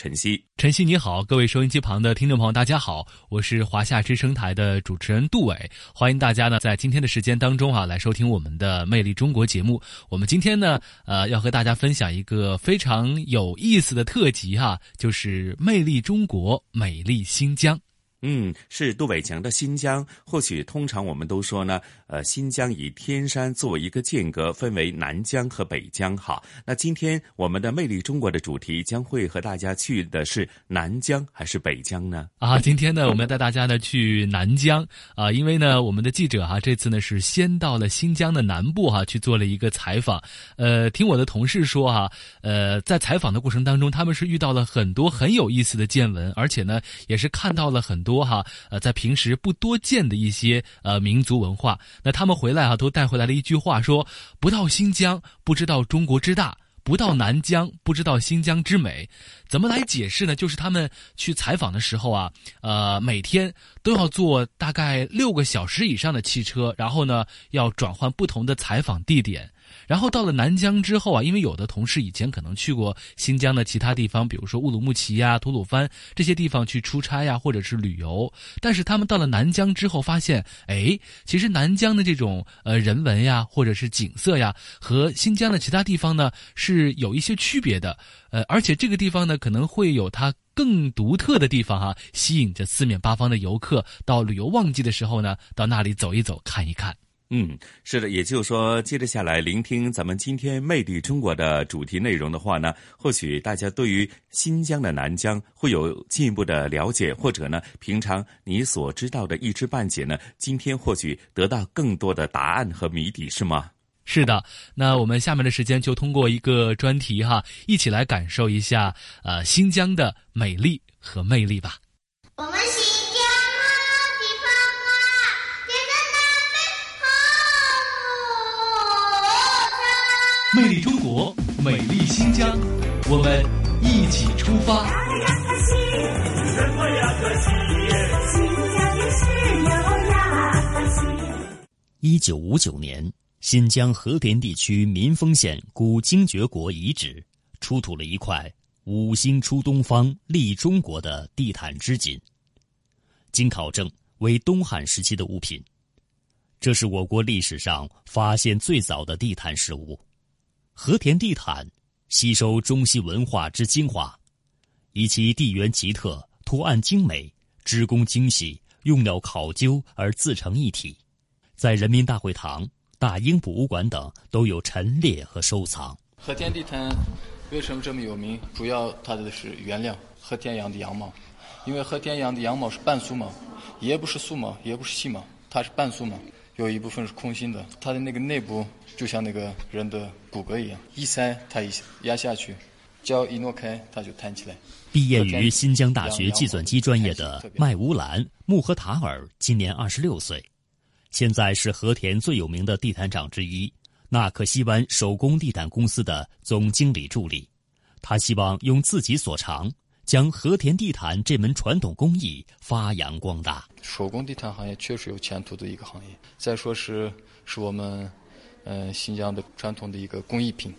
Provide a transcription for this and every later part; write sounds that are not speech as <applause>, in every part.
晨曦。晨曦你好，各位收音机旁的听众朋友，大家好，我是华夏之声台的主持人杜伟，欢迎大家呢在今天的时间当中啊来收听我们的《魅力中国》节目。我们今天呢呃要和大家分享一个非常有意思的特辑哈，就是《魅力中国，美丽新疆》。嗯，是杜伟强的新疆。或许通常我们都说呢，呃，新疆以天山作为一个间隔，分为南疆和北疆。哈，那今天我们的魅力中国的主题将会和大家去的是南疆还是北疆呢？啊，今天呢，我们要带大家呢去南疆啊，因为呢，我们的记者哈这次呢是先到了新疆的南部哈去做了一个采访。呃，听我的同事说哈，呃，在采访的过程当中，他们是遇到了很多很有意思的见闻，而且呢，也是看到了很多。多哈，呃，在平时不多见的一些呃民族文化，那他们回来啊，都带回来了一句话，说不到新疆不知道中国之大，不到南疆不知道新疆之美。怎么来解释呢？就是他们去采访的时候啊，呃，每天都要坐大概六个小时以上的汽车，然后呢，要转换不同的采访地点。然后到了南疆之后啊，因为有的同事以前可能去过新疆的其他地方，比如说乌鲁木齐呀、吐鲁番这些地方去出差呀，或者是旅游。但是他们到了南疆之后，发现，哎，其实南疆的这种呃人文呀，或者是景色呀，和新疆的其他地方呢是有一些区别的。呃，而且这个地方呢，可能会有它更独特的地方哈，吸引着四面八方的游客到旅游旺季的时候呢，到那里走一走，看一看。嗯，是的，也就是说，接着下来聆听咱们今天《魅力中国》的主题内容的话呢，或许大家对于新疆的南疆会有进一步的了解，或者呢，平常你所知道的一知半解呢，今天或许得到更多的答案和谜底，是吗？是的，那我们下面的时间就通过一个专题哈，一起来感受一下呃新疆的美丽和魅力吧。我们新。魅力中国，美丽新疆，我们一起出发。一九五九年，新疆和田地区民丰县古精绝国遗址出土了一块“五星出东方，立中国”的地毯织锦，经考证为东汉时期的物品。这是我国历史上发现最早的地毯实物。和田地毯吸收中西文化之精华，以其地缘奇特、图案精美、织工精细、用料考究而自成一体，在人民大会堂、大英博物馆等都有陈列和收藏。和田地毯为什么这么有名？主要它的是原料和田羊的羊毛，因为和田羊的羊毛是半素毛，也不是素毛，也不是细毛，它是半素毛。有一部分是空心的，它的那个内部就像那个人的骨骼一样，一塞它一压下去，胶一挪开它就弹起来。毕业于新疆大学计算机专业的麦乌兰·穆赫塔尔今年二十六岁，现在是和田最有名的地毯厂之一纳克西湾手工地毯公司的总经理助理。他希望用自己所长。将和田地毯这门传统工艺发扬光大。手工地毯行业确实有前途的一个行业。再说是是我们，嗯，新疆的传统的一个工艺品，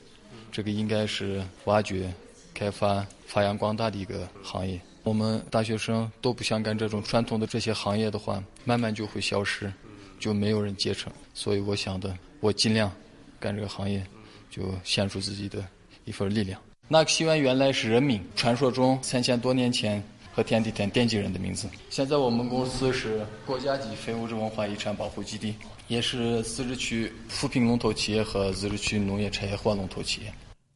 这个应该是挖掘、开发、发扬光大的一个行业。我们大学生都不想干这种传统的这些行业的话，慢慢就会消失，就没有人接承。所以我想的，我尽量干这个行业，就献出自己的一份力量。纳克西湾原来是人民，传说中三千多年前和田地毯奠基人的名字。现在我们公司是国家级非物质文化遗产保护基地，也是自治区扶贫龙头企业和自治区农业产业化龙头企业。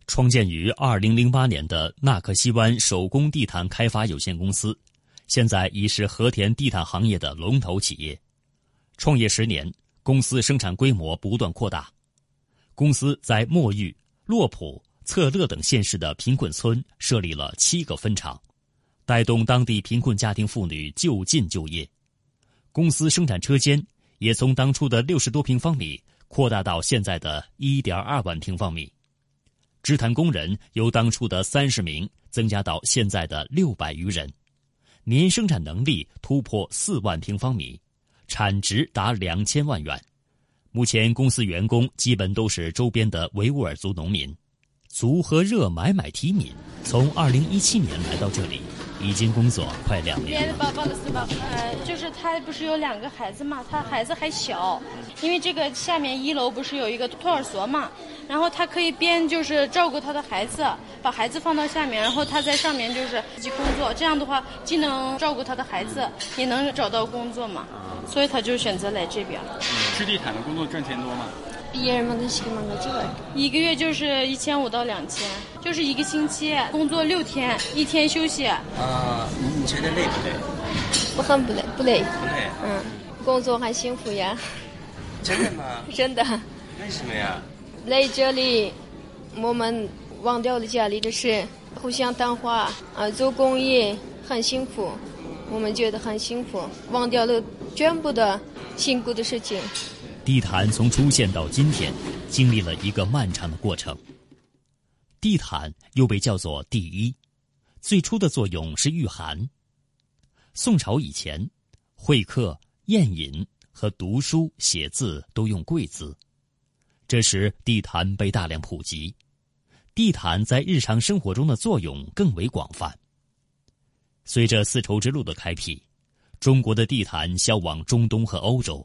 创建于二零零八年的纳克西湾手工地毯开发有限公司，现在已是和田地毯行业的龙头企业。创业十年，公司生产规模不断扩大。公司在墨玉、洛浦、策勒等县市的贫困村设立了七个分厂，带动当地贫困家庭妇女就近就业。公司生产车间也从当初的六十多平方米扩大到现在的一点二万平方米。织毯工人由当初的三十名增加到现在的六百余人，年生产能力突破四万平方米，产值达两千万元。目前公司员工基本都是周边的维吾尔族农民，族和热买买提敏从二零一七年来到这里。已经工作快两年。别的宝宝的是吧？呃，就是他不是有两个孩子嘛，他孩子还小，因为这个下面一楼不是有一个托儿所嘛，然后他可以边就是照顾他的孩子，把孩子放到下面，然后他在上面就是自己工作，这样的话既能照顾他的孩子，也能找到工作嘛，所以他就选择来这边。织地毯的工作赚钱多吗？一个月就是一千五到两千，就是一个星期工作六天，一天休息。啊，你你觉得累不累？我很不累，不累。不累。嗯，工作很幸福呀。真的吗？<laughs> 真的。为什么呀？来这里，我们忘掉了家里的事，互相谈话啊，做公益很幸福，我们觉得很幸福，忘掉了全部的辛苦的事情。地毯从出现到今天，经历了一个漫长的过程。地毯又被叫做第一，最初的作用是御寒。宋朝以前，会客、宴饮和读书写字都用贵字，这时地毯被大量普及，地毯在日常生活中的作用更为广泛。随着丝绸之路的开辟，中国的地毯销往中东和欧洲，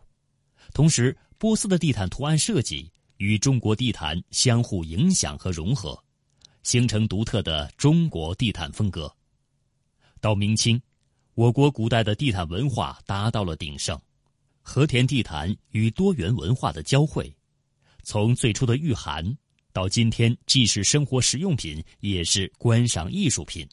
同时。波斯的地毯图案设计与中国地毯相互影响和融合，形成独特的中国地毯风格。到明清，我国古代的地毯文化达到了鼎盛，和田地毯与多元文化的交汇，从最初的御寒，到今天既是生活实用品，也是观赏艺术品。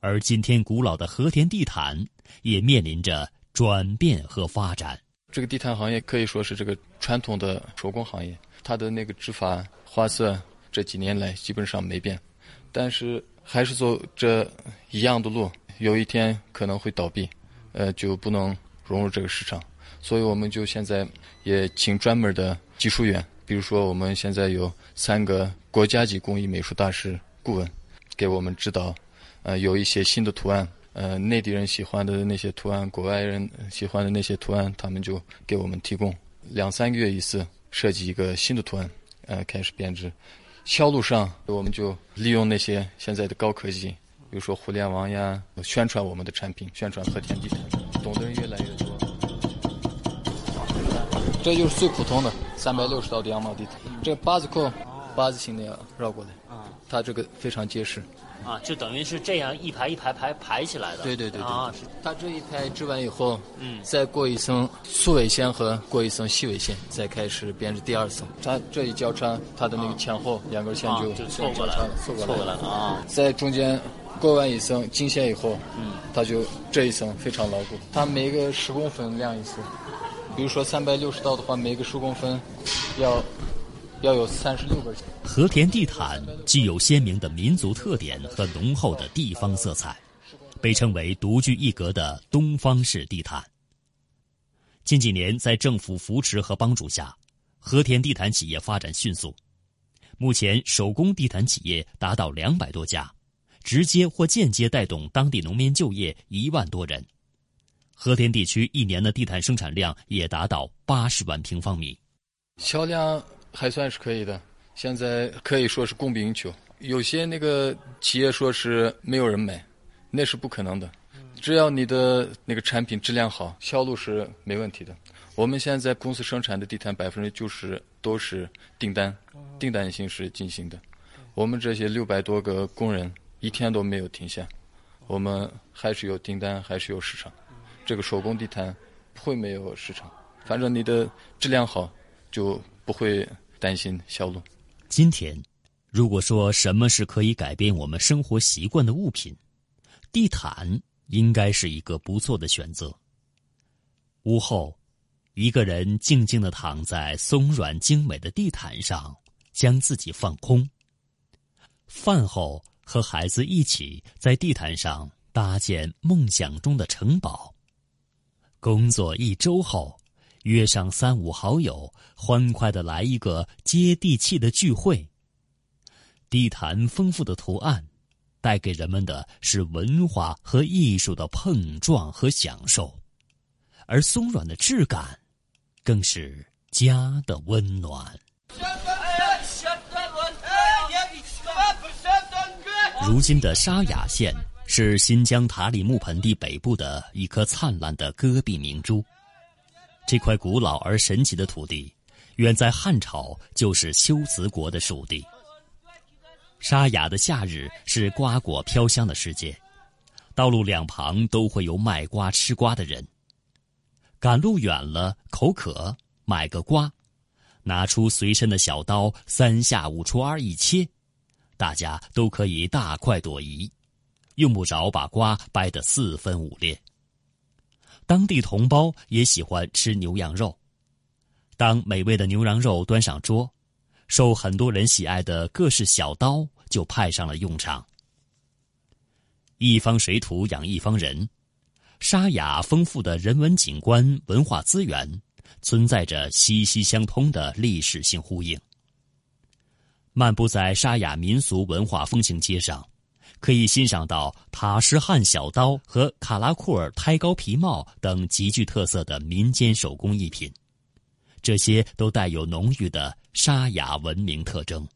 而今天，古老的和田地毯也面临着转变和发展。这个地毯行业可以说是这个传统的手工行业，它的那个织法、花色这几年来基本上没变，但是还是走这一样的路，有一天可能会倒闭，呃，就不能融入这个市场。所以我们就现在也请专门的技术员，比如说我们现在有三个国家级工艺美术大师顾问，给我们指导，呃，有一些新的图案。呃，内地人喜欢的那些图案，国外人喜欢的那些图案，他们就给我们提供两三个月一次设计一个新的图案，呃，开始编织。销路上，我们就利用那些现在的高科技，比如说互联网呀，宣传我们的产品，宣传和田地毯，懂的人越来越多。这就是最普通的三百六十度的羊毛地毯，这八字扣，八字形的绕过来，它这个非常结实。啊，就等于是这样一排一排排排起来的。对对对对。啊，它这一排织完以后，嗯，再过一层粗尾线和过一层细尾线，再开始编织第二层。它这一交叉，它的那个前后两根线就就错过来了，错过来了啊。在中间过完一层经线以后，嗯，它就这一层非常牢固。它每个十公分量一次，比如说三百六十道的话，每个十公分要。要有三十六根。和田地毯具有鲜明的民族特点和浓厚的地方色彩，被称为独具一格的东方式地毯。近几年，在政府扶持和帮助下，和田地毯企业发展迅速。目前，手工地毯企业达到两百多家，直接或间接带动当地农民就业一万多人。和田地区一年的地毯生产量也达到八十万平方米，销量。还算是可以的，现在可以说是供不应求。有些那个企业说是没有人买，那是不可能的。只要你的那个产品质量好，销路是没问题的。我们现在公司生产的地毯百分之九十都是订单，订单形式进行的。我们这些六百多个工人一天都没有停下，我们还是有订单，还是有市场。这个手工地毯不会没有市场，反正你的质量好，就不会担心销路。今天，如果说什么是可以改变我们生活习惯的物品，地毯应该是一个不错的选择。屋后，一个人静静的躺在松软精美的地毯上，将自己放空。饭后，和孩子一起在地毯上搭建梦想中的城堡。工作一周后，约上三五好友，欢快的来一个接地气的聚会。地毯丰富的图案，带给人们的是文化和艺术的碰撞和享受，而松软的质感，更是家的温暖。如今的沙雅县是新疆塔里木盆地北部的一颗灿烂的戈壁明珠。这块古老而神奇的土地，远在汉朝就是修辞国的属地。沙哑的夏日是瓜果飘香的世界，道路两旁都会有卖瓜吃瓜的人。赶路远了，口渴，买个瓜，拿出随身的小刀，三下五除二一切。大家都可以大快朵颐，用不着把瓜掰得四分五裂。当地同胞也喜欢吃牛羊肉，当美味的牛羊肉端上桌，受很多人喜爱的各式小刀就派上了用场。一方水土养一方人，沙雅丰富的人文景观、文化资源，存在着息息相通的历史性呼应。漫步在沙雅民俗文化风情街上，可以欣赏到塔什汗小刀和卡拉库尔胎羔皮帽等极具特色的民间手工艺品，这些都带有浓郁的沙雅文明特征。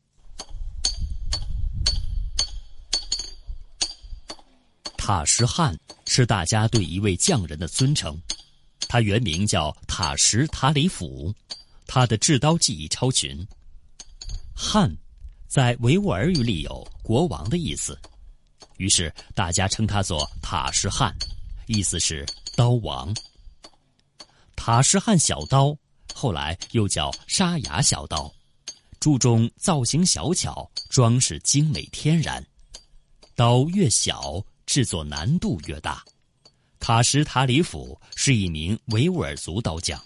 塔什汗是大家对一位匠人的尊称，他原名叫塔什塔里甫，他的制刀技艺超群。汉。在维吾尔语里有“国王”的意思，于是大家称他做塔什汗，意思是刀王。塔什汗小刀后来又叫沙雅小刀，注重造型小巧，装饰精美天然。刀越小，制作难度越大。塔什塔里甫是一名维吾尔族刀匠。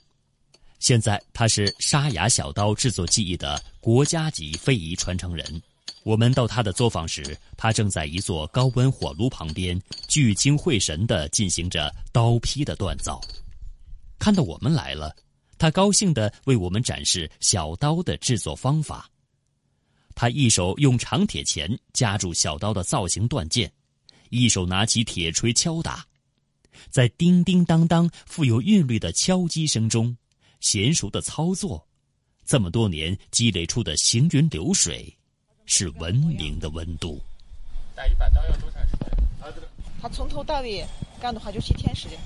现在他是沙雅小刀制作技艺的国家级非遗传承人。我们到他的作坊时，他正在一座高温火炉旁边聚精会神地进行着刀劈的锻造。看到我们来了，他高兴地为我们展示小刀的制作方法。他一手用长铁钳夹住小刀的造型断件，一手拿起铁锤敲打，在叮叮当当富有韵律的敲击声中。娴熟的操作，这么多年积累出的行云流水，是文明的温度。打一把刀要多长时间？他从头到尾干的话就是一天时间。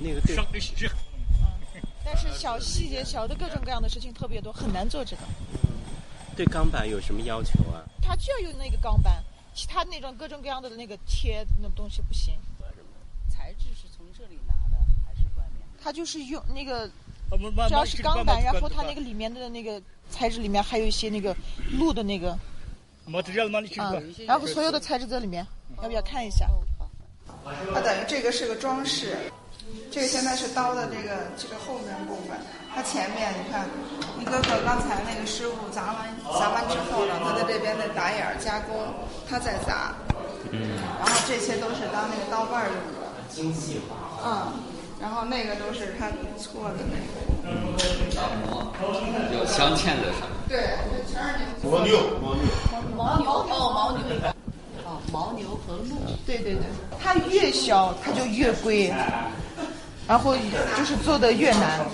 那个对。嗯，但是小细节、小的各种各样的事情特别多，很难做这个。对钢板有什么要求啊？他就要用那个钢板，其他那种各种各样的那个贴那东西不行。材质是从这里拿的还是外面？他就是用那个。主要是钢板，然后它那个里面的那个材质里面还有一些那个鹿的那个，嗯，然后所有的材质在里面，要不要看一下？它等于这个是个装饰，这个现在是刀的这个这个后面部分，它前面你看，你哥哥刚才那个师傅砸完砸完之后呢，他在这边的打眼加工，他在砸，嗯，然后这些都是当那个刀把用的，精细化，嗯。然后那个都是他搓的那个，有镶嵌在上面。对，全是那个。牦牛，牦牛，牦牛哦，牦牛。哦，牦牛和鹿。对对对，它越小它就越贵，然后就是做的越难。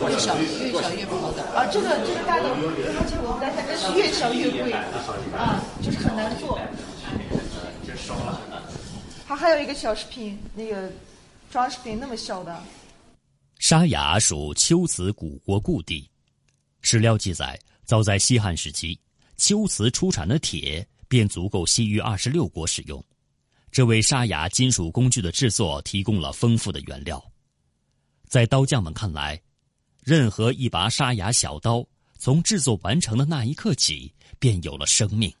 越小越小越不好的。啊，这个这个大家而且我们家这是越小越贵，啊，就是很难做。它还有一个小饰品，那个。装饰品那么小的，沙雅属秋瓷古国故地。史料记载，早在西汉时期，龟兹出产的铁便足够西域二十六国使用。这为沙哑金属工具的制作提供了丰富的原料。在刀匠们看来，任何一把沙哑小刀，从制作完成的那一刻起，便有了生命。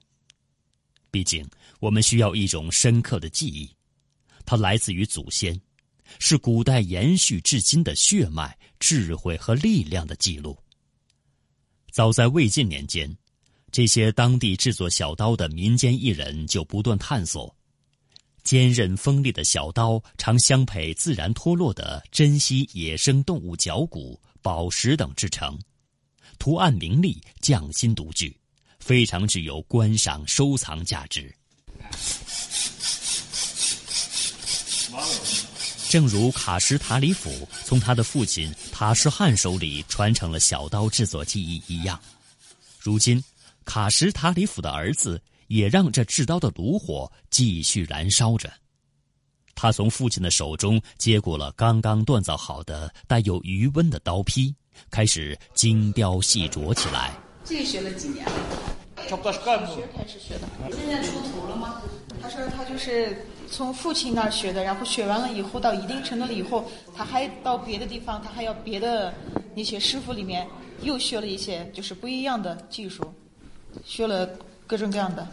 毕竟，我们需要一种深刻的记忆，它来自于祖先，是古代延续至今的血脉、智慧和力量的记录。早在魏晋年间，这些当地制作小刀的民间艺人就不断探索。坚韧锋利的小刀常相配自然脱落的珍稀野生动物脚骨、宝石等制成，图案明丽，匠心独具，非常具有观赏收藏价值。正如卡什塔里甫从他的父亲塔什汗手里传承了小刀制作技艺一样，如今卡什塔里甫的儿子。也让这制刀的炉火继续燃烧着。他从父亲的手中接过了刚刚锻造好的带有余温的刀坯，开始精雕细琢起来。这学了几年了？差不多是干部学开始学的。现在出徒了吗？他说他就是从父亲那儿学的，然后学完了以后到一定程度了以后，他还到别的地方，他还要别的那些师傅里面又学了一些就是不一样的技术，学了。各种各样的，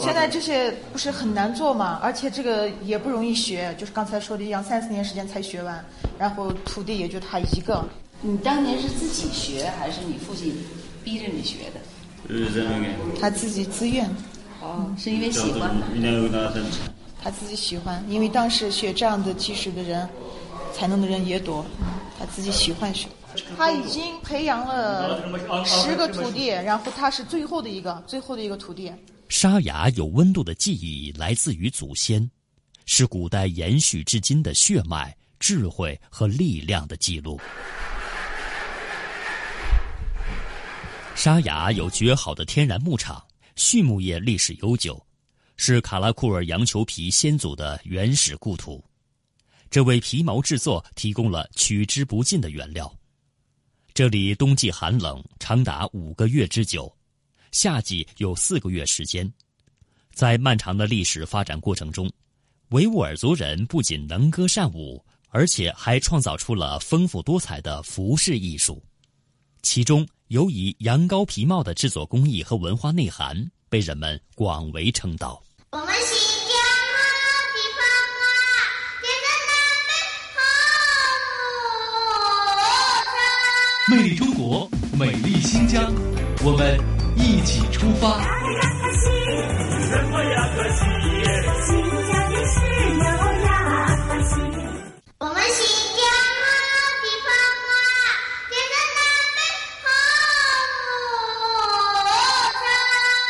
现在这些不是很难做嘛，而且这个也不容易学，就是刚才说的一样，三四年时间才学完，然后徒弟也就他一个。你当年是自己学，还是你父亲逼着你学的？他自己自愿。哦，是因为喜欢。他自己喜欢，因为当时学这样的技术的人，才能的人也多，他自己喜欢学。他已经培养了十个徒弟，然后他是最后的一个，最后的一个徒弟。沙哑有温度的记忆来自于祖先，是古代延续至今的血脉、智慧和力量的记录。沙雅有绝好的天然牧场，畜牧业历史悠久，是卡拉库尔羊球皮先祖的原始故土，这为皮毛制作提供了取之不尽的原料。这里冬季寒冷，长达五个月之久；夏季有四个月时间。在漫长的历史发展过程中，维吾尔族人不仅能歌善舞，而且还创造出了丰富多彩的服饰艺术。其中由于羊羔皮帽的制作工艺和文化内涵，被人们广为称道。我们新疆啊，地方啊，天在南美好。魅力中国，美丽新疆，我们一起出发。我们新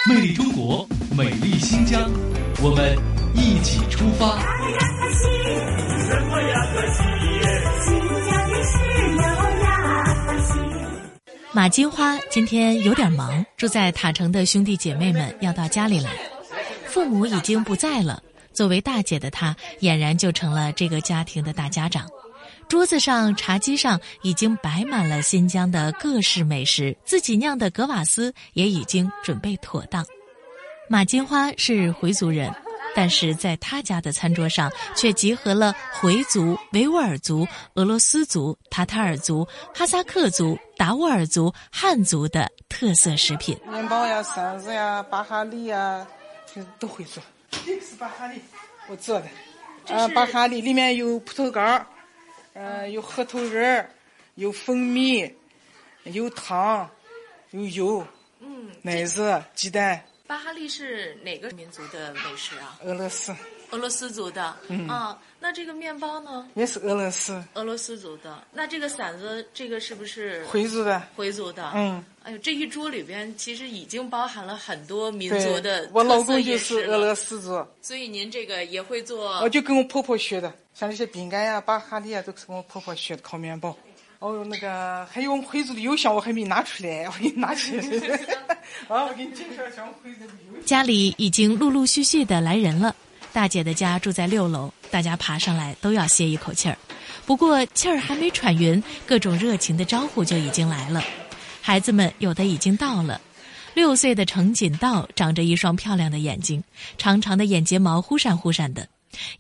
魅力中国，美丽新疆，我们一起出发。马金花今天有点忙，住在塔城的兄弟姐妹们要到家里来，父母已经不在了。作为大姐的她，俨然就成了这个家庭的大家长。桌子上、茶几上已经摆满了新疆的各式美食，自己酿的格瓦斯也已经准备妥当。马金花是回族人。但是在他家的餐桌上，却集合了回族、维吾尔族、俄罗斯族、塔塔尔族、哈萨克族、达斡尔族、汉族的特色食品。面包呀、馓子呀、巴哈利呀，都会做。这个是巴哈利，我做的。啊，巴哈利里面有葡萄干儿，呃，有核桃仁儿，有蜂蜜，有糖，有油，嗯，奶子、鸡蛋。巴哈利是哪个民族的美食啊？俄罗斯。俄罗斯族的。嗯啊，那这个面包呢？也是俄罗斯。俄罗斯族的。那这个馓子，这个是不是？回族的。回族的。嗯。哎呦，这一桌里边其实已经包含了很多民族的我老公就是俄罗斯族。所以您这个也会做？我就跟我婆婆学的，像这些饼干呀、巴哈利啊，都是我婆婆学的烤面包。哦，那个还有我们回族的邮箱，我还没拿出来，<laughs> 我给你拿去。啊，<laughs> 我给你介绍一下我们回族的邮箱。家里已经陆陆续续的来人了，大姐的家住在六楼，大家爬上来都要歇一口气儿。不过气儿还没喘匀，各种热情的招呼就已经来了。孩子们有的已经到了，六岁的程锦道长着一双漂亮的眼睛，长长的眼睫毛忽闪忽闪的，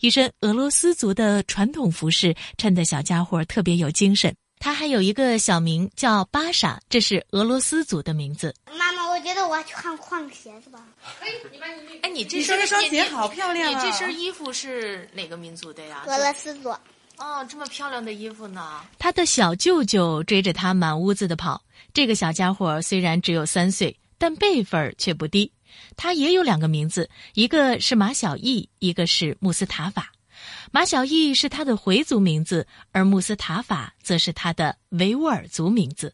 一身俄罗斯族的传统服饰衬得小家伙特别有精神。他还有一个小名叫巴莎，这是俄罗斯族的名字。妈妈，我觉得我要去看换个鞋子吧。可以，你把你哎，你这你这双鞋好漂亮啊！你这身衣服是哪个民族的呀？俄罗斯族。哦，这么漂亮的衣服呢？他的小舅舅追着他满屋子的跑。这个小家伙虽然只有三岁，但辈分却不低。他也有两个名字，一个是马小艺，一个是穆斯塔法。马小艺是他的回族名字，而穆斯塔法则是他的维吾尔族名字。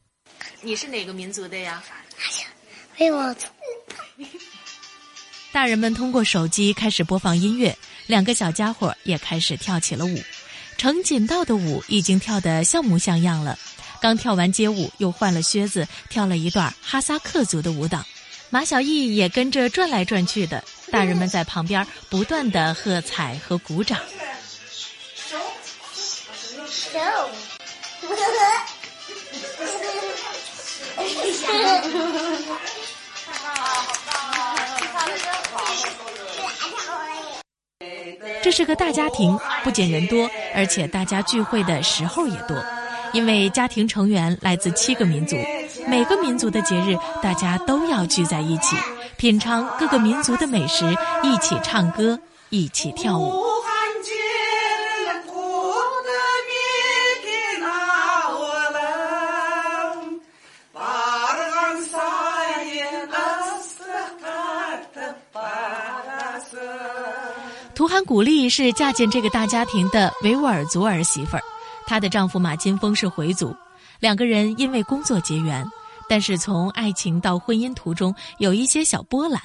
你是哪个民族的呀？维吾尔族。<laughs> 大人们通过手机开始播放音乐，两个小家伙也开始跳起了舞。程锦道的舞已经跳得像模像样了，刚跳完街舞，又换了靴子，跳了一段哈萨克族的舞蹈。马小艺也跟着转来转去的，大人们在旁边不断的喝彩和鼓掌。这是个大家庭，不仅人多，而且大家聚会的时候也多，因为家庭成员来自七个民族，每个民族的节日大家都要聚在一起，品尝各个民族的美食，一起唱歌，一起跳舞。图罕古丽是嫁进这个大家庭的维吾尔族儿媳妇儿，她的丈夫马金峰是回族，两个人因为工作结缘，但是从爱情到婚姻途中有一些小波澜。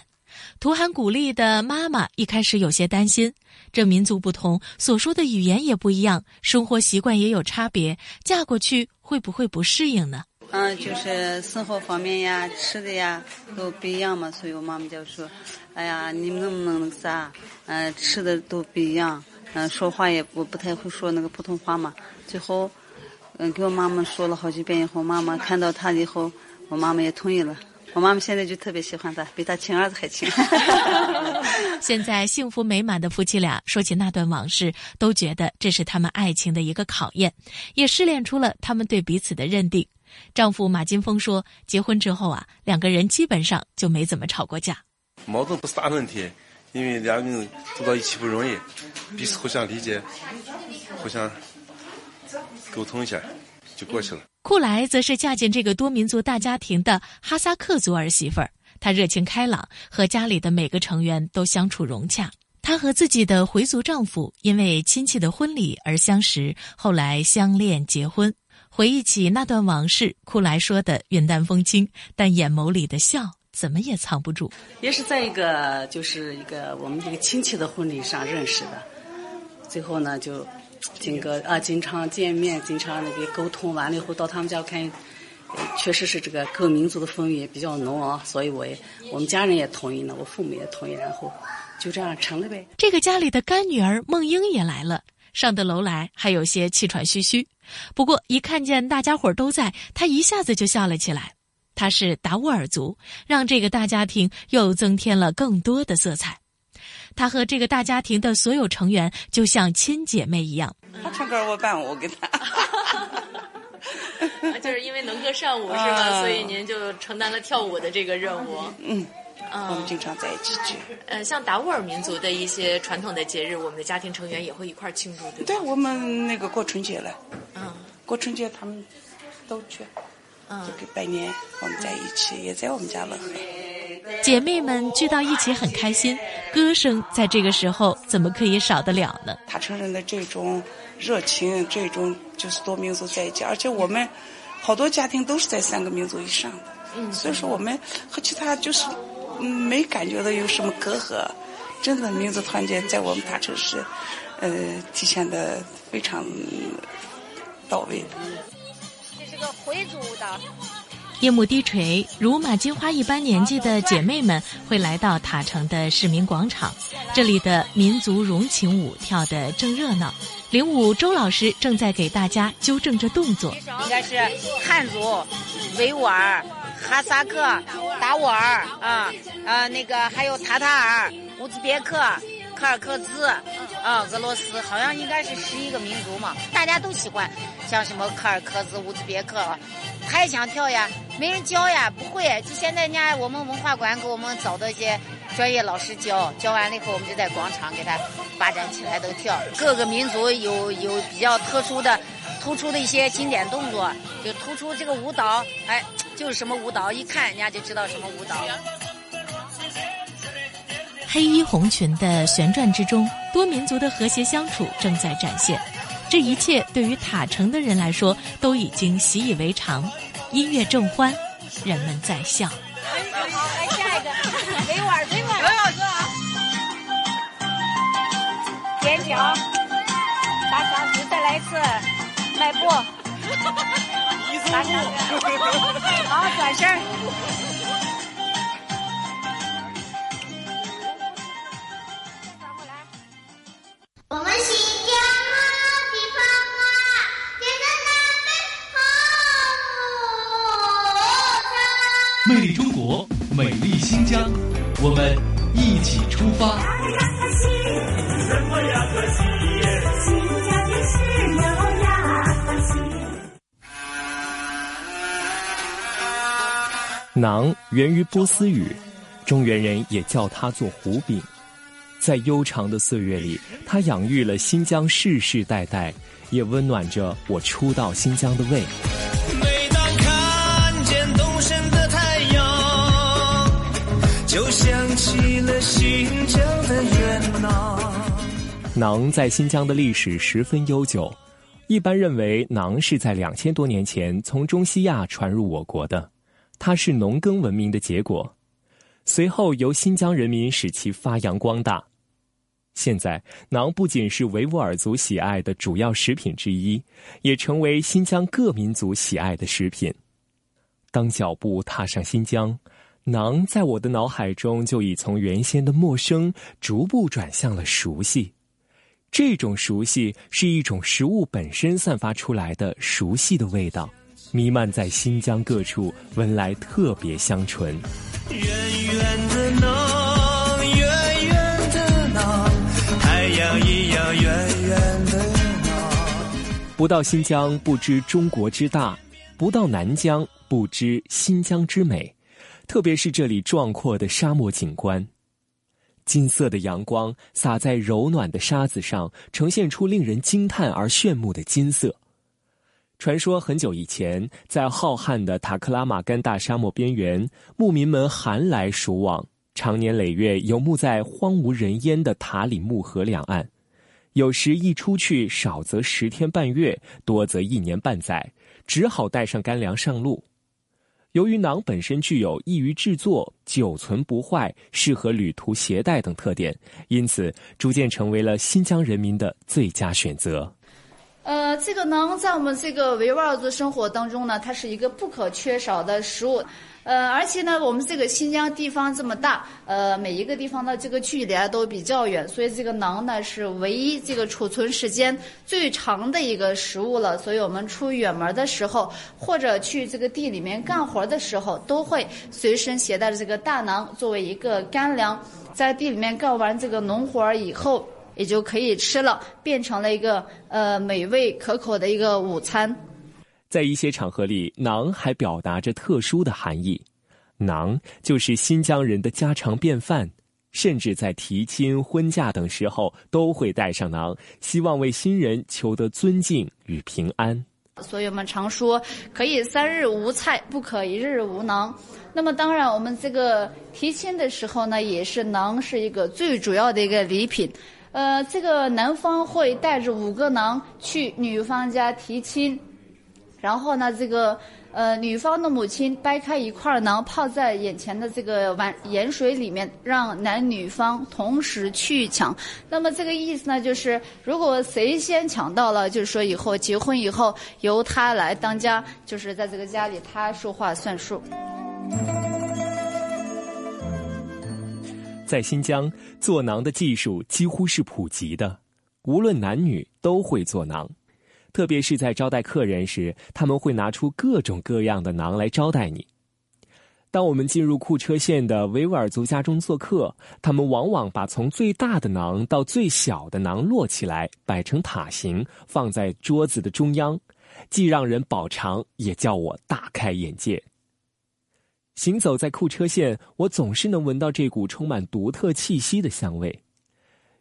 图罕古丽的妈妈一开始有些担心，这民族不同，所说的语言也不一样，生活习惯也有差别，嫁过去会不会不适应呢？嗯，就是生活方面呀、吃的呀都不一样嘛，所以我妈妈就说：“哎呀，你们能不能那个啥？嗯，吃的都不一样，嗯，说话也不不太会说那个普通话嘛。”最后，嗯，给我妈妈说了好几遍以后，妈妈看到他以后，我妈妈也同意了。我妈妈现在就特别喜欢他，比他亲儿子还亲。<laughs> 现在幸福美满的夫妻俩说起那段往事，都觉得这是他们爱情的一个考验，也试炼出了他们对彼此的认定。丈夫马金峰说：“结婚之后啊，两个人基本上就没怎么吵过架。矛盾不是大问题，因为两个人走到一起不容易，彼此互相理解，互相沟通一下就过去了。”库莱则是嫁进这个多民族大家庭的哈萨克族儿媳妇儿，她热情开朗，和家里的每个成员都相处融洽。她和自己的回族丈夫因为亲戚的婚礼而相识，后来相恋结婚。回忆起那段往事，库莱说的云淡风轻，但眼眸里的笑怎么也藏不住。也是在一个就是一个我们这个亲戚的婚礼上认识的，最后呢就。经过啊，经常见面，经常那个沟通完了以后，到他们家看，确实是这个各民族的风味比较浓啊，所以我也我们家人也同意呢，我父母也同意，然后就这样成了呗。这个家里的干女儿孟英也来了，上的楼来还有些气喘吁吁，不过一看见大家伙都在，她一下子就笑了起来。她是达斡尔族，让这个大家庭又增添了更多的色彩。她和这个大家庭的所有成员就像亲姐妹一样。她唱歌我伴舞给他。<laughs> 就是因为能歌善舞是吧？所以您就承担了跳舞的这个任务。嗯，我们经常在一起去。呃，像达斡尔民族的一些传统的节日，我们的家庭成员也会一块庆祝，对吧？对，我们那个过春节了。嗯，过春节他们都去，嗯，就给拜年，我们在一起，也在我们家乐呵。姐妹们聚到一起很开心，歌声在这个时候怎么可以少得了呢？他承认的这种热情，这种就是多民族在一起，而且我们好多家庭都是在三个民族以上的，嗯，所以说我们和其他就是嗯没感觉到有什么隔阂，真的民族团结在我们大城市，呃，体现的非常到位。这是个回族的。夜幕低垂，如马金花一般年纪的姐妹们会来到塔城的市民广场，这里的民族融情舞跳得正热闹。领舞周老师正在给大家纠正着动作，应该是汉族、维吾尔、哈萨克、达斡尔啊啊，那个还有塔塔尔、乌兹别克、柯尔克孜啊，俄罗斯，好像应该是十一个民族嘛，大家都喜欢，像什么柯尔克孜、乌兹别克，他也想跳呀，没人教呀，不会，就现在人家我们文化馆给我们找的一些专业老师教，教完了以后，我们就在广场给他发展起来都跳，各个民族有 <laughs> 有比较特殊的。突出的一些经典动作，就突出这个舞蹈，哎，就是什么舞蹈，一看人家就知道什么舞蹈。黑衣红裙的旋转之中，多民族的和谐相处正在展现。这一切对于塔城的人来说都已经习以为常。音乐正欢，人们在笑。好，来下一个，维吾尔，维吾尔，维吾尔尖叫，大上去，再来一次。迈步，大下好转身。我们新美丽新疆，我们一起出发。馕源于波斯语，中原人也叫它做胡饼。在悠长的岁月里，它养育了新疆世世代代，也温暖着我初到新疆的胃。就想起了新疆的元朗。馕在新疆的历史十分悠久，一般认为馕是在两千多年前从中西亚传入我国的。它是农耕文明的结果，随后由新疆人民使其发扬光大。现在，馕不仅是维吾尔族喜爱的主要食品之一，也成为新疆各民族喜爱的食品。当脚步踏上新疆，馕在我的脑海中就已从原先的陌生，逐步转向了熟悉。这种熟悉是一种食物本身散发出来的熟悉的味道。弥漫在新疆各处，闻来特别香醇。远远的那，远远的那，太阳一样远远的那。不到新疆不知中国之大，不到南疆不知新疆之美。特别是这里壮阔的沙漠景观，金色的阳光洒在柔暖的沙子上，呈现出令人惊叹而炫目的金色。传说很久以前，在浩瀚的塔克拉玛干大沙漠边缘，牧民们寒来暑往，常年累月游牧在荒无人烟的塔里木河两岸。有时一出去，少则十天半月，多则一年半载，只好带上干粮上路。由于馕本身具有易于制作、久存不坏、适合旅途携带等特点，因此逐渐成为了新疆人民的最佳选择。呃，这个馕在我们这个维吾尔族生活当中呢，它是一个不可缺少的食物。呃，而且呢，我们这个新疆地方这么大，呃，每一个地方的这个距离啊都比较远，所以这个馕呢是唯一这个储存时间最长的一个食物了。所以我们出远门的时候，或者去这个地里面干活的时候，都会随身携带这个大馕作为一个干粮，在地里面干完这个农活儿以后。也就可以吃了，变成了一个呃美味可口的一个午餐。在一些场合里，馕还表达着特殊的含义。馕就是新疆人的家常便饭，甚至在提亲、婚嫁等时候都会带上馕，希望为新人求得尊敬与平安。所以我们常说，可以三日无菜，不可一日无馕。那么当然，我们这个提亲的时候呢，也是馕是一个最主要的一个礼品。呃，这个男方会带着五个馕去女方家提亲，然后呢，这个呃女方的母亲掰开一块馕泡在眼前的这个碗盐水里面，让男女方同时去抢。那么这个意思呢，就是如果谁先抢到了，就是说以后结婚以后由他来当家，就是在这个家里他说话算数。在新疆，做馕的技术几乎是普及的，无论男女都会做馕。特别是在招待客人时，他们会拿出各种各样的馕来招待你。当我们进入库车县的维吾尔族家中做客，他们往往把从最大的馕到最小的馕摞起来，摆成塔形，放在桌子的中央，既让人饱尝，也叫我大开眼界。行走在库车县，我总是能闻到这股充满独特气息的香味。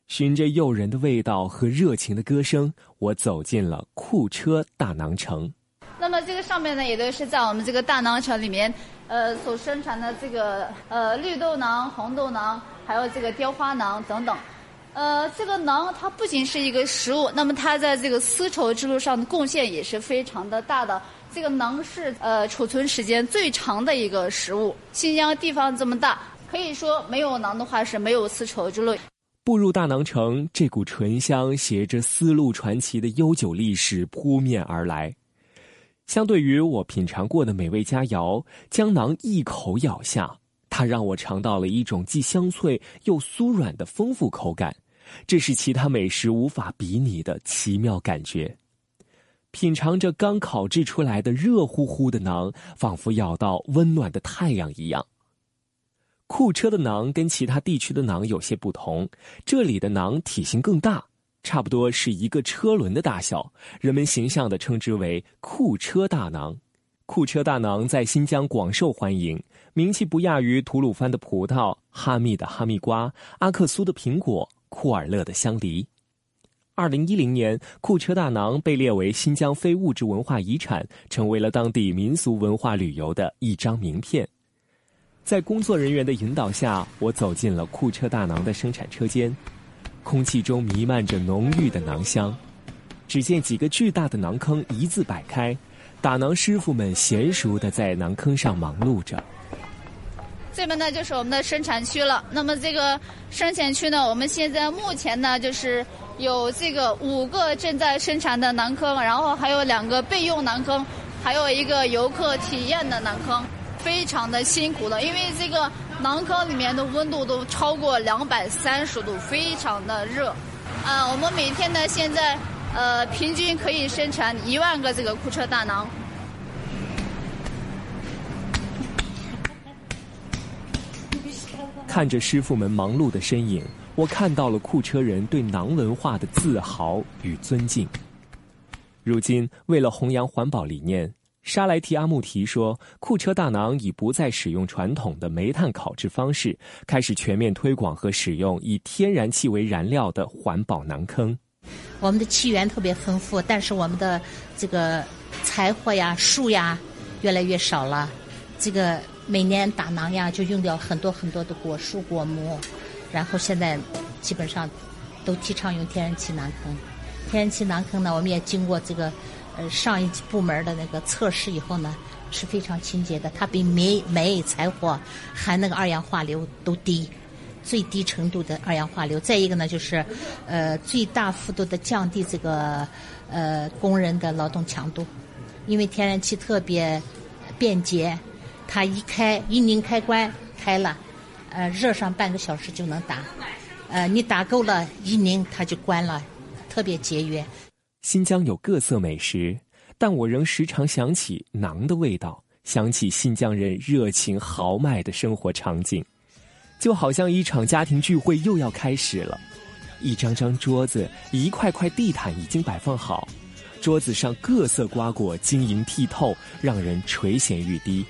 循着诱人的味道和热情的歌声，我走进了库车大馕城。那么这个上面呢，也都是在我们这个大馕城里面，呃，所生产的这个呃绿豆馕、红豆馕，还有这个雕花馕等等。呃，这个馕它不仅是一个食物，那么它在这个丝绸之路上的贡献也是非常的大的。这个馕是呃储存时间最长的一个食物。新疆地方这么大，可以说没有馕的话是没有丝绸之路。步入大馕城，这股醇香携着丝路传奇的悠久历史扑面而来。相对于我品尝过的美味佳肴，将馕一口咬下，它让我尝到了一种既香脆又酥软的丰富口感，这是其他美食无法比拟的奇妙感觉。品尝着刚烤制出来的热乎乎的馕，仿佛咬到温暖的太阳一样。库车的馕跟其他地区的馕有些不同，这里的馕体型更大，差不多是一个车轮的大小，人们形象地称之为“库车大馕”。库车大馕在新疆广受欢迎，名气不亚于吐鲁番的葡萄、哈密的哈密瓜、阿克苏的苹果、库尔勒的香梨。二零一零年，库车大馕被列为新疆非物质文化遗产，成为了当地民俗文化旅游的一张名片。在工作人员的引导下，我走进了库车大馕的生产车间，空气中弥漫着浓郁的馕香。只见几个巨大的馕坑一字摆开，打馕师傅们娴熟地在馕坑上忙碌着。这边呢就是我们的生产区了。那么这个生产区呢，我们现在目前呢就是。有这个五个正在生产的馕坑，然后还有两个备用馕坑，还有一个游客体验的馕坑，非常的辛苦了，因为这个馕坑里面的温度都超过两百三十度，非常的热。啊，我们每天呢现在呃平均可以生产一万个这个库车大馕。看着师傅们忙碌的身影。我看到了库车人对馕文化的自豪与尊敬。如今，为了弘扬环保理念，沙莱提阿木提说，库车大馕已不再使用传统的煤炭烤制方式，开始全面推广和使用以天然气为燃料的环保馕坑。我们的气源特别丰富，但是我们的这个柴火呀、树呀越来越少了。这个每年打馕呀，就用掉很多很多的果树果木。然后现在基本上都提倡用天然气囊坑。天然气囊坑呢，我们也经过这个呃上一级部门的那个测试以后呢，是非常清洁的。它比煤煤柴火含那个二氧化硫都低，最低程度的二氧化硫。再一个呢，就是呃最大幅度的降低这个呃工人的劳动强度，因为天然气特别便捷，它一开一拧开关开了。呃，热上半个小时就能打，呃，你打够了，一拧它就关了，特别节约。新疆有各色美食，但我仍时常想起馕的味道，想起新疆人热情豪迈的生活场景，就好像一场家庭聚会又要开始了。一张张桌子，一块块地毯已经摆放好，桌子上各色瓜果晶莹剔透，让人垂涎欲滴。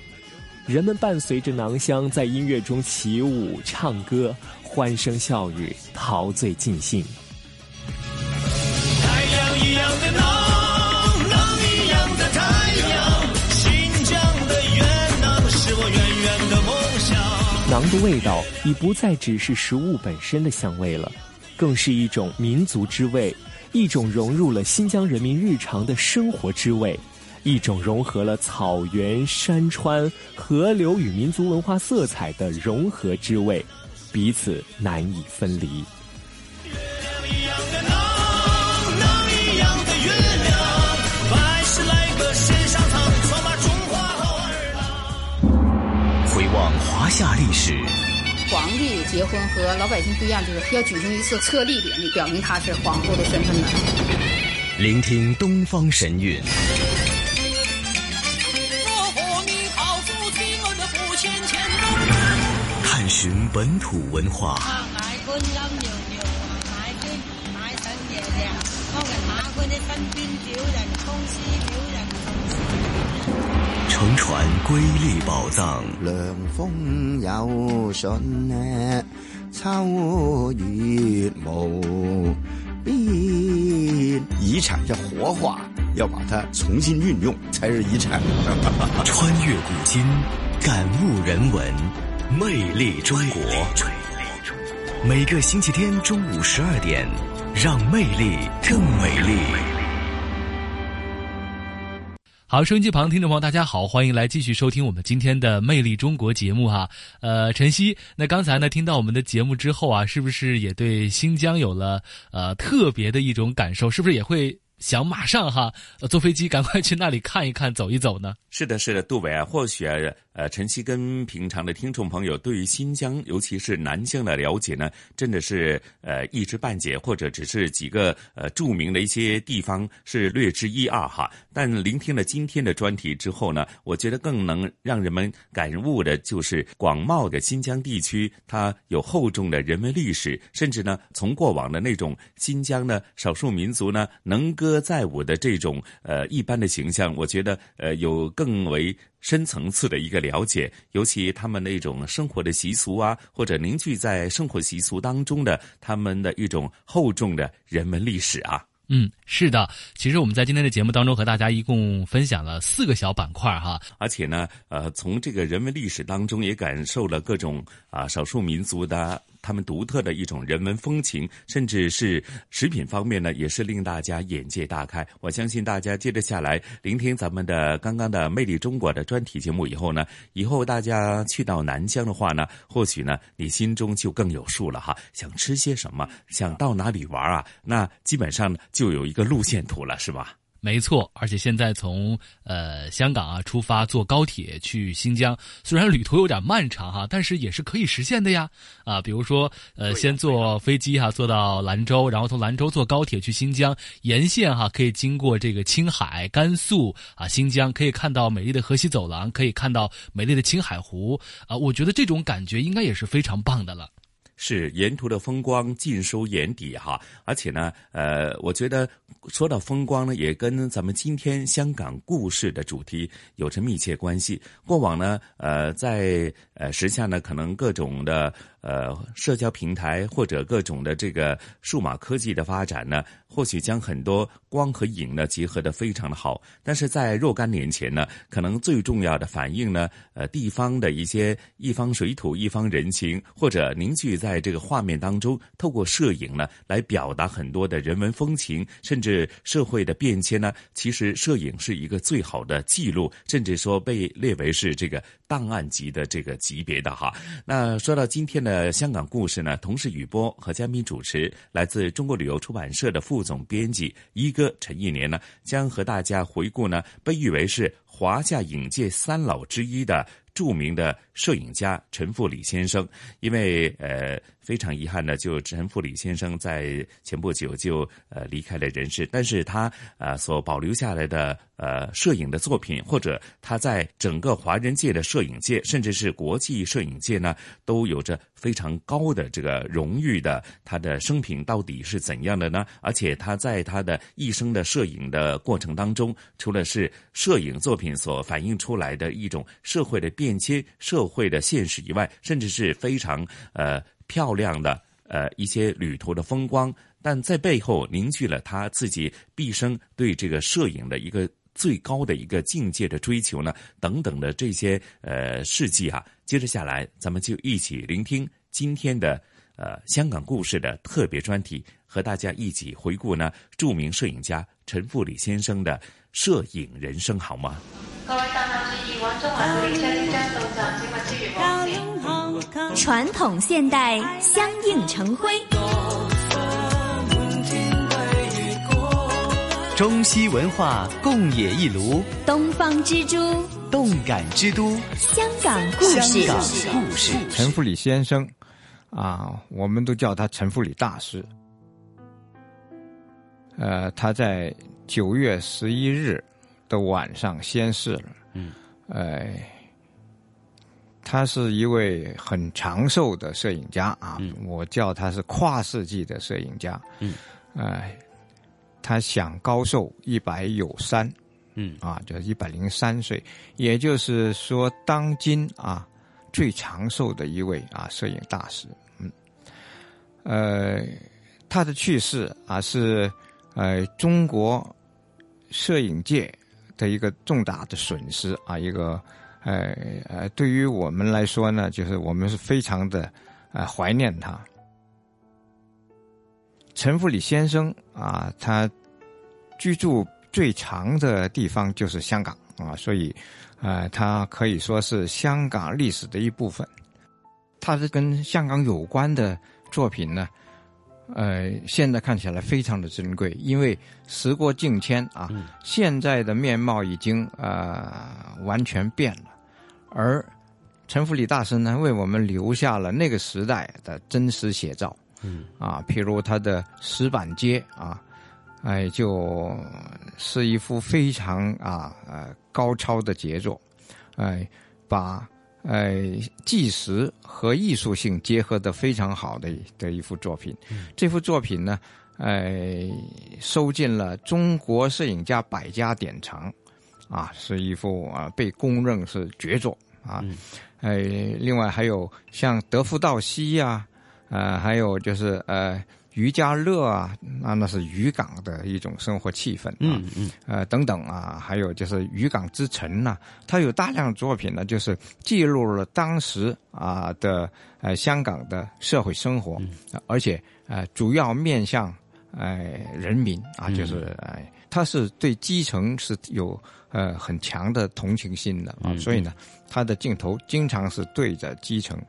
人们伴随着馕香在音乐中起舞、唱歌，欢声笑语，陶醉尽兴。太阳一样的馕，馕一样的太阳，新疆的元囊是我远远的梦想。馕的味道已不再只是食物本身的香味了，更是一种民族之味，一种融入了新疆人民日常的生活之味。一种融合了草原、山川、河流与民族文化色彩的融合之味，彼此难以分离。回望华夏历史，皇帝结婚和老百姓不一样，就是要举行一次册立典礼，表明他是皇后的身份的。聆听东方神韵。寻本土文化。乘船瑰丽宝藏。凉风有信呢，秋月无边。遗产要活化，要把它重新运用，才是遗产。<laughs> 穿越古今，感悟人文，魅力中国。每个星期天中午十二点，让魅力更美丽。好，收音机旁听众朋友，大家好，欢迎来继续收听我们今天的《魅力中国》节目哈。呃，晨曦，那刚才呢听到我们的节目之后啊，是不是也对新疆有了呃特别的一种感受？是不是也会？想马上哈，坐飞机赶快去那里看一看、走一走呢？是的，是的，杜伟啊，或许啊，呃，晨曦跟平常的听众朋友对于新疆，尤其是南疆的了解呢，真的是呃一知半解，或者只是几个呃著名的一些地方是略知一二哈。但聆听了今天的专题之后呢，我觉得更能让人们感悟的就是广袤的新疆地区，它有厚重的人文历史，甚至呢，从过往的那种新疆呢少数民族呢能歌。歌载舞的这种呃一般的形象，我觉得呃有更为深层次的一个了解，尤其他们那种生活的习俗啊，或者凝聚在生活习俗当中的他们的一种厚重的人文历史啊。嗯，是的，其实我们在今天的节目当中和大家一共分享了四个小板块哈，而且呢，呃，从这个人文历史当中也感受了各种啊少数民族的。他们独特的一种人文风情，甚至是食品方面呢，也是令大家眼界大开。我相信大家接着下来聆听咱们的刚刚的《魅力中国》的专题节目以后呢，以后大家去到南疆的话呢，或许呢，你心中就更有数了哈。想吃些什么，想到哪里玩啊？那基本上就有一个路线图了，是吧？没错，而且现在从呃香港啊出发坐高铁去新疆，虽然旅途有点漫长哈，但是也是可以实现的呀。啊，比如说呃先坐飞机哈坐到兰州，然后从兰州坐高铁去新疆，沿线哈可以经过这个青海、甘肃啊新疆，可以看到美丽的河西走廊，可以看到美丽的青海湖啊，我觉得这种感觉应该也是非常棒的了。是沿途的风光尽收眼底哈，而且呢，呃，我觉得说到风光呢，也跟咱们今天香港故事的主题有着密切关系。过往呢，呃，在呃时下呢，可能各种的。呃，社交平台或者各种的这个数码科技的发展呢，或许将很多光和影呢结合的非常的好。但是在若干年前呢，可能最重要的反映呢，呃，地方的一些一方水土、一方人情，或者凝聚在这个画面当中，透过摄影呢来表达很多的人文风情，甚至社会的变迁呢。其实摄影是一个最好的记录，甚至说被列为是这个档案级的这个级别的哈。那说到今天的。香港故事呢，同时雨波和嘉宾主持，来自中国旅游出版社的副总编辑一哥陈一年呢，将和大家回顾呢，被誉为是华夏影界三老之一的著名的摄影家陈复礼先生，因为呃。非常遗憾的，就陈复礼先生在前不久就呃离开了人世。但是他呃所保留下来的呃摄影的作品，或者他在整个华人界的摄影界，甚至是国际摄影界呢，都有着非常高的这个荣誉的。他的生平到底是怎样的呢？而且他在他的一生的摄影的过程当中，除了是摄影作品所反映出来的一种社会的变迁、社会的现实以外，甚至是非常呃。漂亮的呃一些旅途的风光，但在背后凝聚了他自己毕生对这个摄影的一个最高的一个境界的追求呢，等等的这些呃事迹啊。接着下来，咱们就一起聆听今天的呃香港故事的特别专题，和大家一起回顾呢著名摄影家陈富礼先生的摄影人生，好吗？各位大家注意，往中环火车站到站，请勿超越黄线。传统现代相映成辉，中西文化共冶一炉，东方之珠，动感之都，香港故事。香港故事。陈复礼先生，啊，我们都叫他陈复礼大师。呃，他在九月十一日的晚上仙逝了。嗯，哎。他是一位很长寿的摄影家啊，我叫他是跨世纪的摄影家。嗯，哎，他享高寿一百有三。嗯，啊，就是一百零三岁，也就是说，当今啊最长寿的一位啊摄影大师。嗯，呃，他的去世啊是呃中国摄影界的一个重大的损失啊，一个呃呃，对于我们来说呢，就是我们是非常的呃怀念他。陈福礼先生啊，他居住。最长的地方就是香港啊，所以，呃，他可以说是香港历史的一部分。他是跟香港有关的作品呢，呃，现在看起来非常的珍贵，因为时过境迁啊，现在的面貌已经呃完全变了。而陈福礼大师呢，为我们留下了那个时代的真实写照，嗯啊，譬如他的石板街啊。哎，就是一幅非常啊呃高超的杰作，哎，把哎纪实和艺术性结合的非常好的的一幅作品。这幅作品呢，哎，收进了中国摄影家百家典藏，啊，是一幅啊被公认是绝作啊。哎，另外还有像德夫道西呀，呃，还有就是呃。渔家乐啊，那那是渔港的一种生活气氛啊，嗯嗯，呃等等啊，还有就是渔港之城呐，它有大量作品呢，就是记录了当时啊的呃香港的社会生活，而且呃主要面向哎人民啊，就是哎，他是对基层是有呃很强的同情心的啊，所以呢，他的镜头经常是对着基层，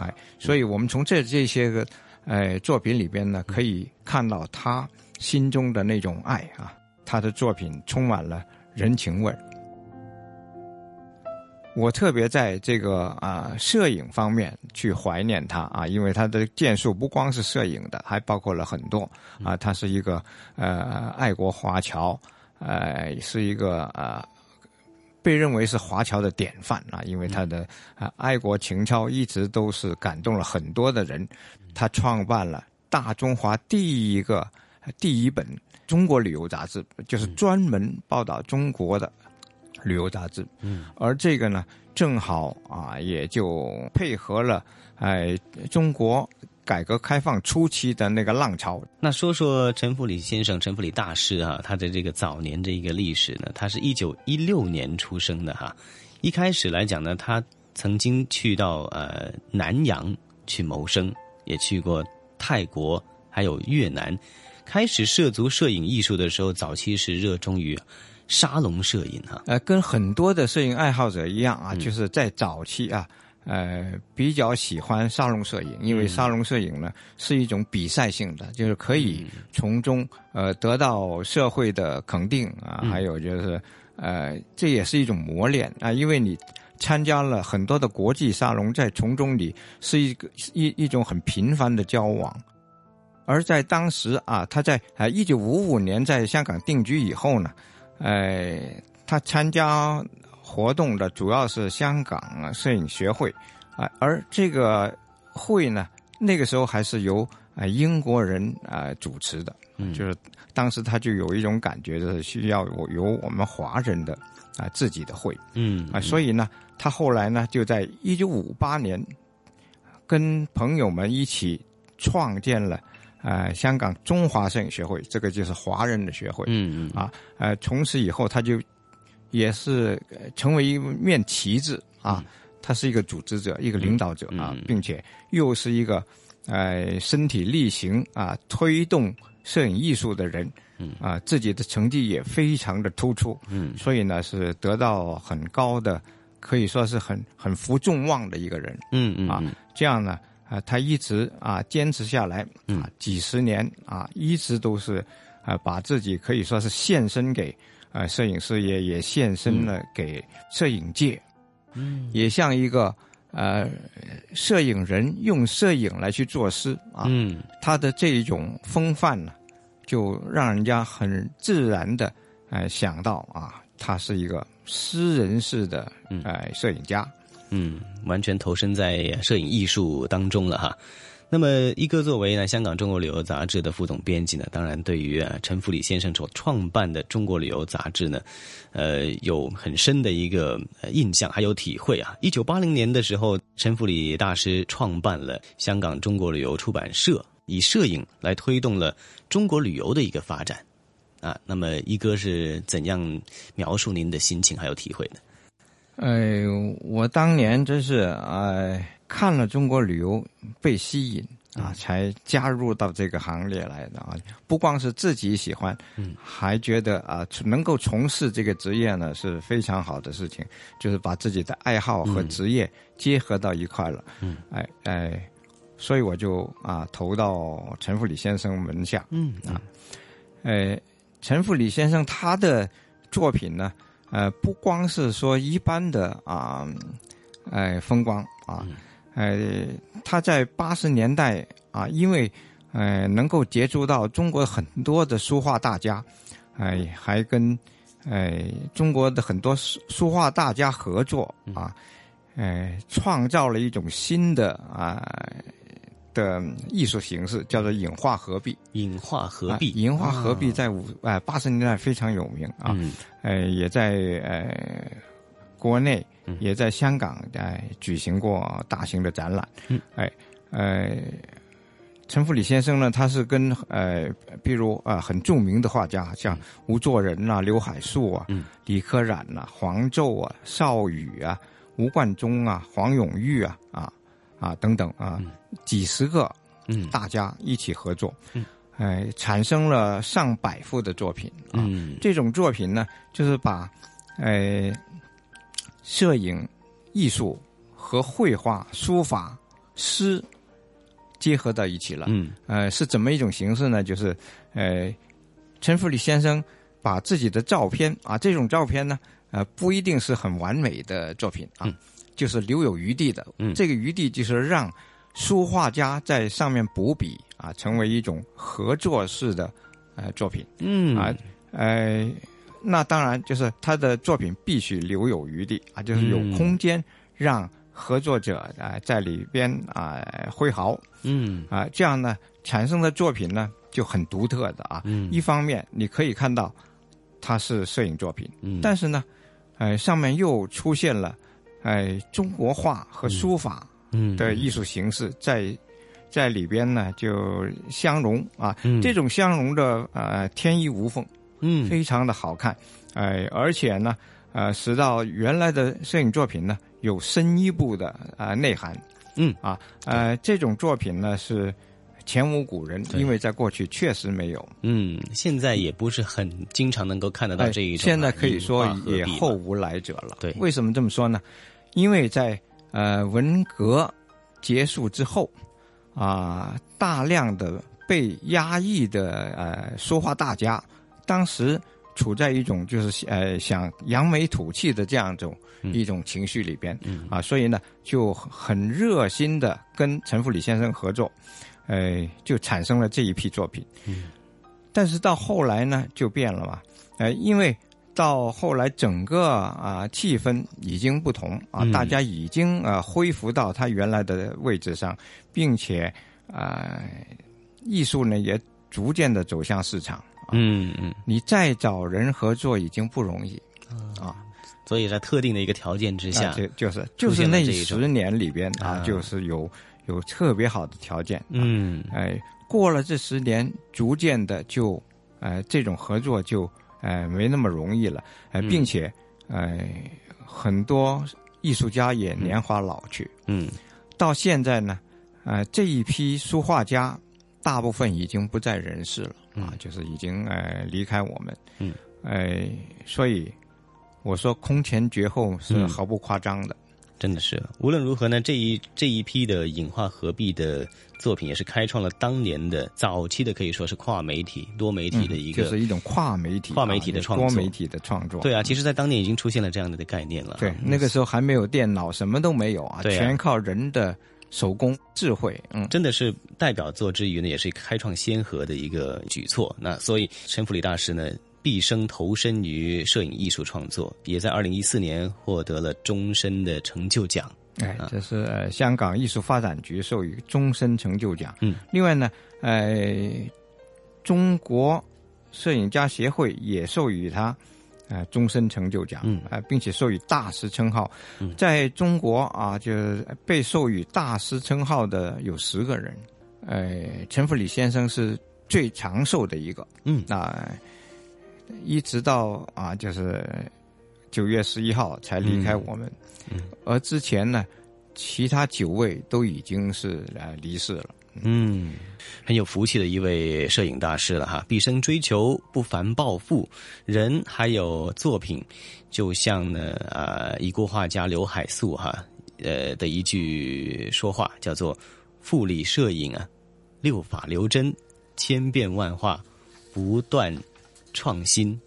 哎，所以我们从这这些个。呃，作品里边呢，可以看到他心中的那种爱啊。他的作品充满了人情味儿。我特别在这个啊摄影方面去怀念他啊，因为他的建树不光是摄影的，还包括了很多啊。他是一个呃爱国华侨，呃是一个呃被认为是华侨的典范啊，因为他的啊爱国情操一直都是感动了很多的人。他创办了大中华第一个、第一本中国旅游杂志，就是专门报道中国的旅游杂志。嗯，而这个呢，正好啊，也就配合了哎中国改革开放初期的那个浪潮。那说说陈福礼先生、陈福礼大师啊，他的这个早年的一个历史呢？他是一九一六年出生的哈。一开始来讲呢，他曾经去到呃南洋去谋生。也去过泰国，还有越南。开始涉足摄影艺术的时候，早期是热衷于沙龙摄影哈。呃，跟很多的摄影爱好者一样啊，就是在早期啊，呃，比较喜欢沙龙摄影，因为沙龙摄影呢是一种比赛性的，就是可以从中呃得到社会的肯定啊，还有就是呃，这也是一种磨练啊，因为你。参加了很多的国际沙龙，在从中你是一个一一种很频繁的交往，而在当时啊，他在啊一九五五年在香港定居以后呢，呃，他参加活动的主要是香港摄影学会。啊，而这个会呢，那个时候还是由啊英国人啊主持的，就是当时他就有一种感觉，就是需要我由我们华人的啊自己的会，嗯啊，所以呢。他后来呢，就在一九五八年，跟朋友们一起创建了呃香港中华摄影学会，这个就是华人的学会。嗯嗯。啊，呃，从此以后他就也是成为一面旗帜啊，他是一个组织者，一个领导者啊，并且又是一个呃身体力行啊推动摄影艺术的人。嗯啊，自己的成绩也非常的突出。嗯，所以呢是得到很高的。可以说是很很负众望的一个人，嗯嗯啊，这样呢啊，他一直啊坚持下来啊几十年啊，一直都是啊把自己可以说是献身给啊摄影师也，也献身了给摄影界，嗯，也像一个呃摄影人用摄影来去作诗啊，嗯，他的这一种风范呢，就让人家很自然的呃想到啊，他是一个。诗人式的呃摄影家，嗯，完全投身在摄影艺术当中了哈。那么，一哥作为呢香港《中国旅游》杂志的副总编辑呢，当然对于啊陈福礼先生所创办的《中国旅游》杂志呢，呃，有很深的一个印象还有体会啊。一九八零年的时候，陈福礼大师创办了香港《中国旅游出版社》，以摄影来推动了中国旅游的一个发展啊。那么，一哥是怎样描述您的心情还有体会呢？哎，我当年真是哎。看了中国旅游被吸引啊，才加入到这个行列来的啊。不光是自己喜欢，嗯，还觉得啊，能够从事这个职业呢是非常好的事情，就是把自己的爱好和职业结合到一块了。嗯，哎哎，所以我就啊投到陈复礼先生门下。嗯啊，哎，陈复礼先生他的作品呢，呃，不光是说一般的啊，哎风光啊。呃，他在八十年代啊，因为呃能够接触到中国很多的书画大家，哎，还跟哎中国的很多书书画大家合作啊，哎，创造了一种新的啊的艺术形式，叫做影画合璧。影画合璧，影画合璧在五哎八十年代非常有名啊，哎也在呃国内。也在香港哎举行过大型的展览，哎，呃，陈福礼先生呢，他是跟呃，比如啊，很著名的画家，像吴作人呐、刘海粟啊、李可染呐、黄胄啊、邵羽啊、吴冠中啊、黄永玉啊啊啊等等啊，几十个大家一起合作，哎，产生了上百幅的作品啊。这种作品呢，就是把哎。摄影、艺术和绘画、书法、诗结合到一起了。嗯，呃，是怎么一种形式呢？就是，呃，陈福礼先生把自己的照片啊，这种照片呢，呃，不一定是很完美的作品啊，就是留有余地的。嗯，这个余地就是让书画家在上面补笔啊，成为一种合作式的呃作品。嗯啊，呃。那当然，就是他的作品必须留有余地啊，就是有空间让合作者啊在里边啊挥毫，嗯。啊，这样呢产生的作品呢就很独特的啊。嗯，一方面你可以看到它是摄影作品，嗯，但是呢，呃，上面又出现了哎中国画和书法的艺术形式在在里边呢就相融啊，这种相融的呃天衣无缝。嗯，非常的好看，哎，而且呢，呃，使到原来的摄影作品呢有深一步的啊内涵，嗯。啊，呃，这种作品呢是前无古人，因为在过去确实没有，嗯，现在也不是很经常能够看得到这一种，现在可以说也后无来者了。对，为什么这么说呢？因为在呃文革结束之后，啊，大量的被压抑的呃说话大家。当时处在一种就是呃想扬眉吐气的这样一种一种情绪里边，啊，所以呢就很热心的跟陈福礼先生合作，呃，就产生了这一批作品。但是到后来呢就变了嘛，呃，因为到后来整个啊气氛已经不同啊，大家已经啊恢复到他原来的位置上，并且啊艺术呢也逐渐的走向市场。嗯嗯，你再找人合作已经不容易。啊，所以在特定的一个条件之下，就就是就是那十年里边啊，就是有有特别好的条件。嗯，哎，过了这十年，逐渐的就，哎，这种合作就哎没那么容易了。哎，并且哎，很多艺术家也年华老去。嗯，到现在呢，呃，这一批书画家。大部分已经不在人世了啊，就是已经呃离开我们。嗯，哎，所以我说空前绝后是毫不夸张的，真的是。无论如何呢，这一这一批的影画合璧的作品，也是开创了当年的早期的可以说是跨媒体、多媒体的一个，就是一种跨媒体、跨媒体的创作、多媒体的创作。对啊，其实，在当年已经出现了这样的概念了。对，那个时候还没有电脑，什么都没有啊，全靠人的。手工智慧，嗯，真的是代表作之余呢，也是开创先河的一个举措。那所以陈福礼大师呢，毕生投身于摄影艺术创作，也在二零一四年获得了终身的成就奖哎，这是、呃、香港艺术发展局授予终身成就奖。嗯，另外呢，呃，中国摄影家协会也授予他。呃，终身成就奖，嗯，呃，并且授予大师称号。嗯、在中国啊，就是被授予大师称号的有十个人。呃，陈福礼先生是最长寿的一个。嗯，那一直到啊，就是九月十一号才离开我们。嗯，而之前呢，其他九位都已经是呃离世了。嗯，很有福气的一位摄影大师了哈，毕生追求不凡抱负，人还有作品，就像呢啊，已故画家刘海粟哈呃的一句说话叫做“富理摄影啊，六法留真，千变万化，不断创新”，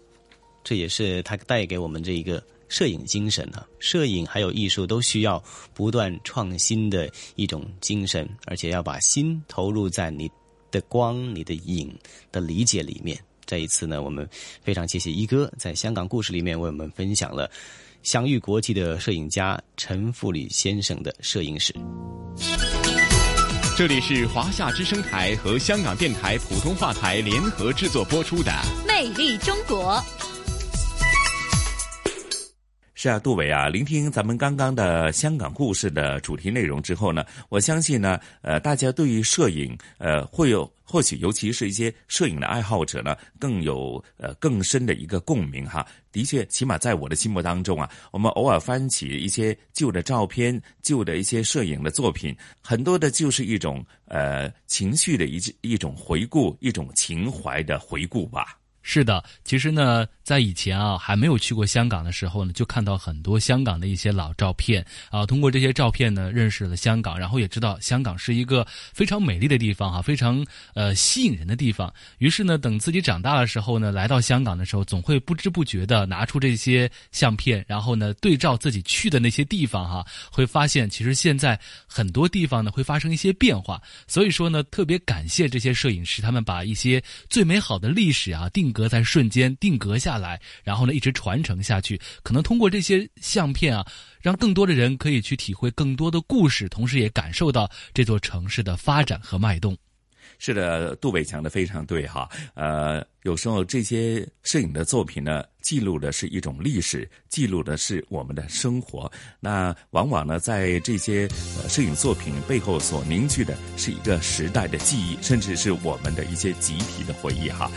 这也是他带给我们这一个。摄影精神啊，摄影还有艺术都需要不断创新的一种精神，而且要把心投入在你的光、你的影的理解里面。这一次呢，我们非常谢谢一哥在香港故事里面为我们分享了享誉国际的摄影家陈富礼先生的摄影史。这里是华夏之声台和香港电台普通话台联合制作播出的《魅力中国》。是啊，杜伟啊，聆听咱们刚刚的香港故事的主题内容之后呢，我相信呢，呃，大家对于摄影，呃，会有或许尤其是一些摄影的爱好者呢，更有呃更深的一个共鸣哈。的确，起码在我的心目当中啊，我们偶尔翻起一些旧的照片、旧的一些摄影的作品，很多的就是一种呃情绪的一一种回顾，一种情怀的回顾吧。是的，其实呢，在以前啊，还没有去过香港的时候呢，就看到很多香港的一些老照片啊。通过这些照片呢，认识了香港，然后也知道香港是一个非常美丽的地方哈，非常呃吸引人的地方。于是呢，等自己长大的时候呢，来到香港的时候，总会不知不觉的拿出这些相片，然后呢，对照自己去的那些地方哈，会发现其实现在很多地方呢会发生一些变化。所以说呢，特别感谢这些摄影师，他们把一些最美好的历史啊定。格在瞬间定格下来，然后呢一直传承下去。可能通过这些相片啊，让更多的人可以去体会更多的故事，同时也感受到这座城市的发展和脉动。是的，杜伟讲的非常对哈。呃，有时候这些摄影的作品呢，记录的是一种历史，记录的是我们的生活。那往往呢，在这些呃摄影作品背后所凝聚的是一个时代的记忆，甚至是我们的一些集体的回忆哈。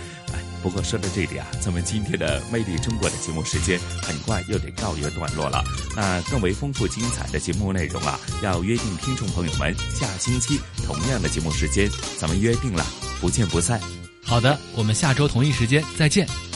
不过说到这里啊，咱们今天的《魅力中国》的节目时间很快又得告一个段落了。那更为丰富精彩的节目内容啊，要约定听众朋友们下星期同样的节目时间，咱们约定了，不见不散。好的，我们下周同一时间再见。